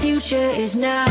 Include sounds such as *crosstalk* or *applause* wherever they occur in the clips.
future is now.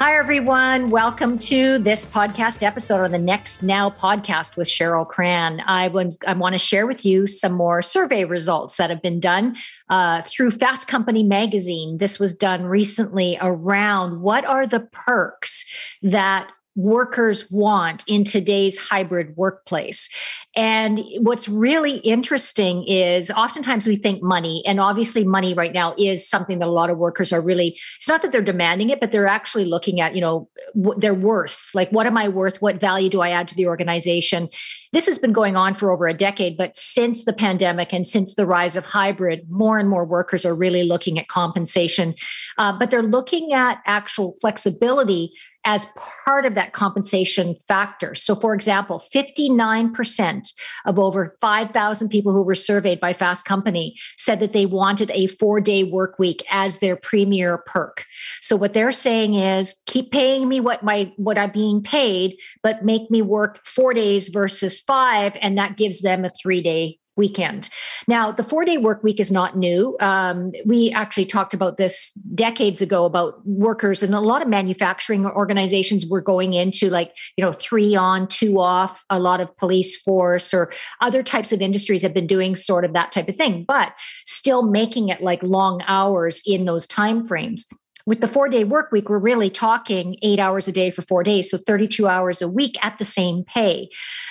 Hi, everyone. Welcome to this podcast episode of the Next Now podcast with Cheryl Cran. I, I want to share with you some more survey results that have been done uh, through Fast Company magazine. This was done recently around what are the perks that workers want in today's hybrid workplace. And what's really interesting is oftentimes we think money, and obviously money right now is something that a lot of workers are really, it's not that they're demanding it, but they're actually looking at, you know, their worth. Like, what am I worth? What value do I add to the organization? This has been going on for over a decade, but since the pandemic and since the rise of hybrid, more and more workers are really looking at compensation, uh, but they're looking at actual flexibility as part of that compensation factor. So, for example, 59% of over 5,000 people who were surveyed by Fast Company said that they wanted a four day work week as their premier perk. So, what they're saying is keep paying me what my what I'm being paid, but make me work four days versus five, and that gives them a three day weekend. Now, the four day work week is not new. Um, we actually talked about this decades ago about workers, and a lot of manufacturing organizations were going into like, you know, three on, two off. A lot of police force or other types of industries have been doing sort of that type of thing, but still making it like long hours in those time frames with the four day work week, we're really talking eight hours a day for four days. So 32 hours a week at the same pay.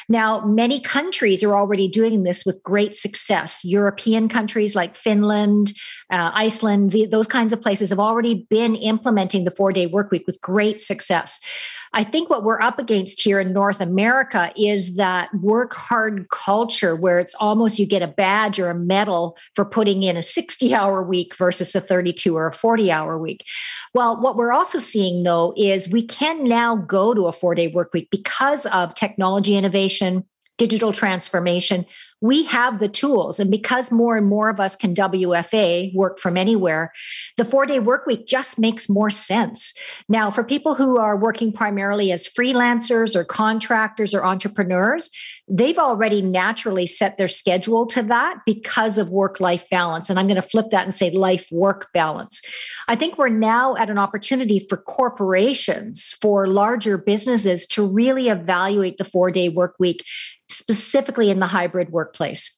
Now, many countries are already doing this with great success. European countries like Finland, uh, Iceland, the, those kinds of places have already been implementing the four day work week with great success. I think what we're up against here in North America is that work hard culture where it's almost you get a badge or a medal for putting in a 60 hour week versus a 32 or a 40 hour week. Well, what we're also seeing though is we can now go to a four day work week because of technology innovation, digital transformation, we have the tools. And because more and more of us can WFA, work from anywhere, the four day work week just makes more sense. Now, for people who are working primarily as freelancers or contractors or entrepreneurs, they've already naturally set their schedule to that because of work life balance. And I'm going to flip that and say life work balance. I think we're now at an opportunity for corporations, for larger businesses to really evaluate the four day work week, specifically in the hybrid workplace.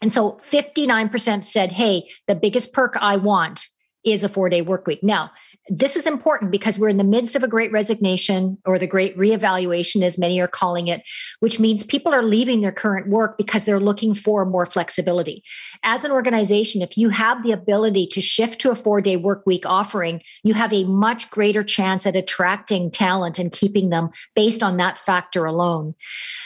And so 59% said, hey, the biggest perk I want is a four day work week. Now, this is important because we're in the midst of a great resignation or the great reevaluation, as many are calling it, which means people are leaving their current work because they're looking for more flexibility. As an organization, if you have the ability to shift to a four day work week offering, you have a much greater chance at attracting talent and keeping them based on that factor alone.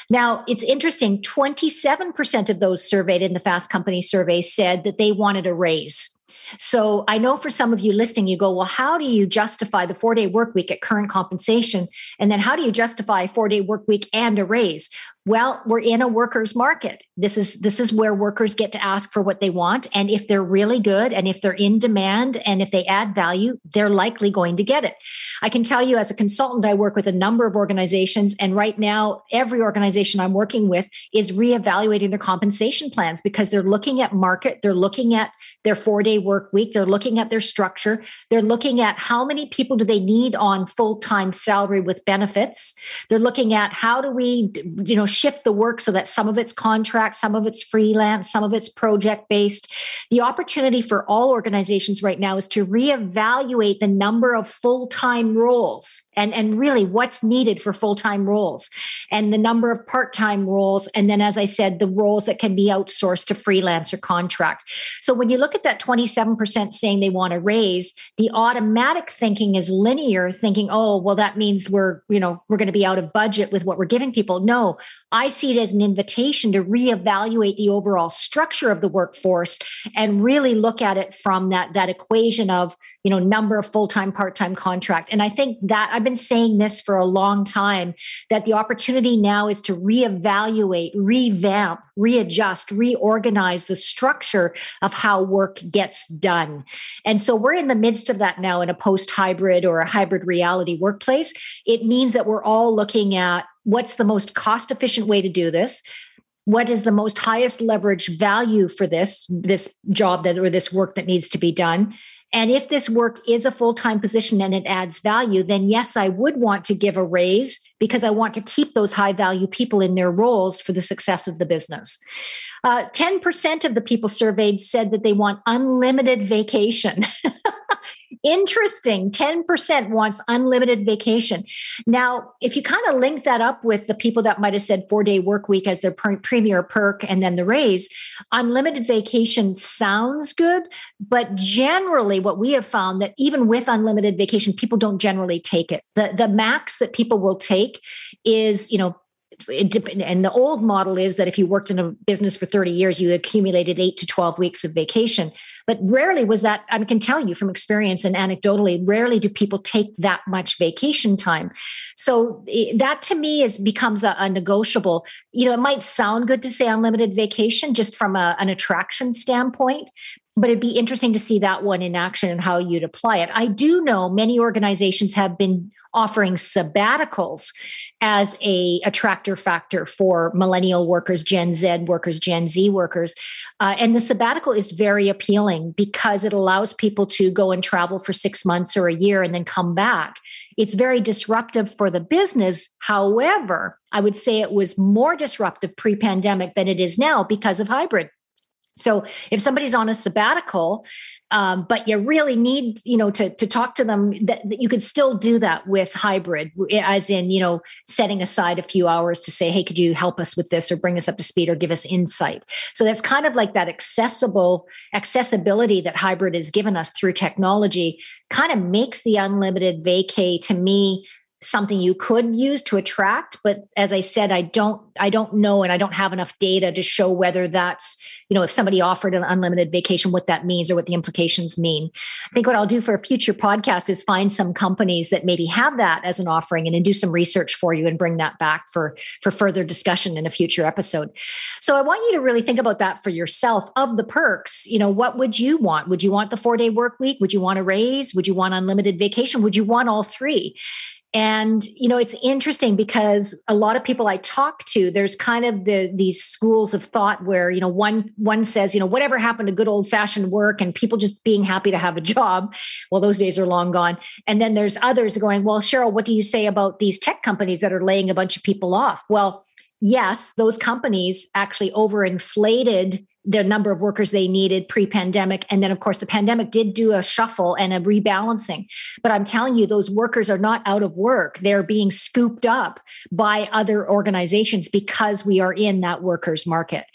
Now, it's interesting 27% of those surveyed in the Fast Company survey said that they wanted a raise. So I know for some of you listening, you go, well, how do you justify the four day work week at current compensation? And then how do you justify four day work week and a raise? Well, we're in a workers market. This is this is where workers get to ask for what they want and if they're really good and if they're in demand and if they add value, they're likely going to get it. I can tell you as a consultant I work with a number of organizations and right now every organization I'm working with is reevaluating their compensation plans because they're looking at market, they're looking at their 4-day work week, they're looking at their structure, they're looking at how many people do they need on full-time salary with benefits. They're looking at how do we you know shift the work so that some of it's contract, some of it's freelance, some of it's project based. The opportunity for all organizations right now is to reevaluate the number of full time roles and, and really what's needed for full time roles and the number of part time roles. And then, as I said, the roles that can be outsourced to freelance or contract. So when you look at that 27% saying they want to raise, the automatic thinking is linear, thinking, oh, well, that means we're, you know, we're going to be out of budget with what we're giving people. No, I see it as an invitation to reevaluate the overall structure of the workforce and really look at it from that, that equation of, you know, number of full-time, part-time contract. And I think that I've been saying this for a long time that the opportunity now is to reevaluate, revamp, readjust, reorganize the structure of how work gets done. And so we're in the midst of that now in a post-hybrid or a hybrid reality workplace. It means that we're all looking at what's the most cost efficient way to do this what is the most highest leverage value for this this job that or this work that needs to be done and if this work is a full-time position and it adds value then yes i would want to give a raise because i want to keep those high value people in their roles for the success of the business. Uh, 10% of the people surveyed said that they want unlimited vacation *laughs* Interesting. 10% wants unlimited vacation. Now, if you kind of link that up with the people that might have said four day work week as their premier perk and then the raise, unlimited vacation sounds good. But generally, what we have found that even with unlimited vacation, people don't generally take it. The, the max that people will take is, you know, and the old model is that if you worked in a business for 30 years, you accumulated eight to 12 weeks of vacation. But rarely was that, I can tell you from experience and anecdotally, rarely do people take that much vacation time. So that to me is becomes a, a negotiable. You know, it might sound good to say unlimited vacation just from a, an attraction standpoint, but it'd be interesting to see that one in action and how you'd apply it. I do know many organizations have been offering sabbaticals as a attractor factor for millennial workers, Gen Z workers, Gen Z workers. Uh, and the sabbatical is very appealing because it allows people to go and travel for six months or a year and then come back. It's very disruptive for the business. However, I would say it was more disruptive pre pandemic than it is now because of hybrid. So if somebody's on a sabbatical, um, but you really need, you know, to, to talk to them that, that, you could still do that with hybrid, as in, you know, setting aside a few hours to say, hey, could you help us with this or bring us up to speed or give us insight? So that's kind of like that accessible accessibility that hybrid has given us through technology kind of makes the unlimited vacay to me something you could use to attract but as i said i don't i don't know and i don't have enough data to show whether that's you know if somebody offered an unlimited vacation what that means or what the implications mean. I think what i'll do for a future podcast is find some companies that maybe have that as an offering and, and do some research for you and bring that back for for further discussion in a future episode. So i want you to really think about that for yourself. Of the perks you know what would you want? Would you want the four day work week? Would you want a raise? Would you want unlimited vacation? Would you want all three and you know it's interesting because a lot of people i talk to there's kind of the these schools of thought where you know one one says you know whatever happened to good old fashioned work and people just being happy to have a job? Well those days are long gone. And then there's others going well cheryl what do you say about these tech companies that are laying a bunch of people off? Well yes those companies actually overinflated the number of workers they needed pre-pandemic. And then of course the pandemic did do a shuffle and a rebalancing. But i'm telling you those workers are not out of work. They're being scooped up by other organizations because we are in that workers market.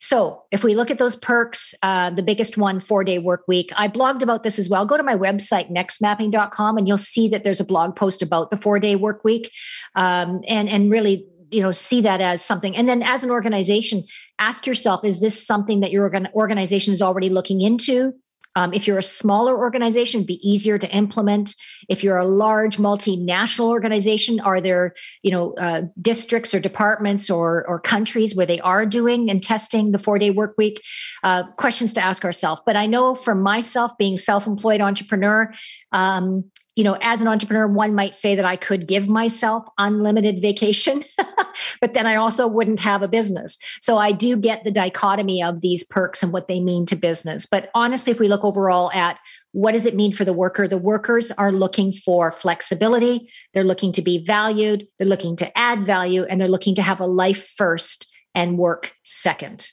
So if we look at those perks uh, the biggest one four day work week i blogged about this as well. Go to my website nextmapping.com and you'll see that there's a blog post about the four day work week. Um, and and really you know see that as something. And then as an organization ask yourself is this something that your organization is already looking into? Um, if you're a smaller organization be easier to implement. If you're a large multinational organization are there you know uh, districts or departments or or countries where they are doing and testing the four day work week? Uh, questions to ask ourselves. But i know for myself being self-employed entrepreneur um, you know, as an entrepreneur, one might say that I could give myself unlimited vacation, *laughs* but then I also wouldn't have a business. So I do get the dichotomy of these perks and what they mean to business. But honestly, if we look overall at what does it mean for the worker? The workers are looking for flexibility. They're looking to be valued. They're looking to add value and they're looking to have a life first and work second.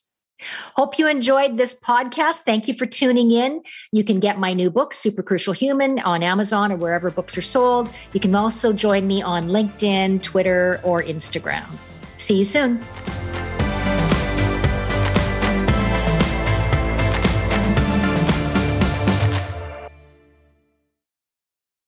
Hope you enjoyed this podcast. Thank you for tuning in. You can get my new book, Super Crucial Human, on Amazon or wherever books are sold. You can also join me on LinkedIn, Twitter, or Instagram. See you soon.